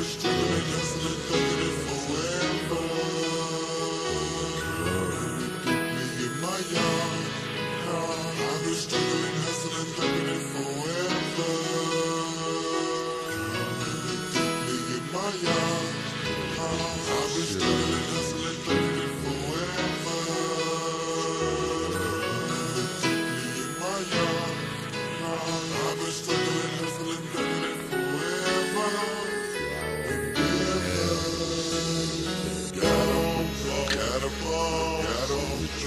Just dribbling, hustling,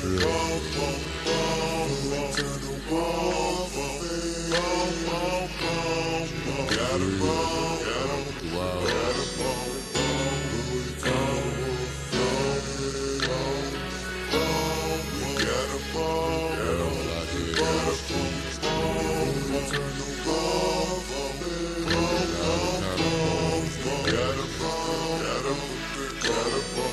Got a ball.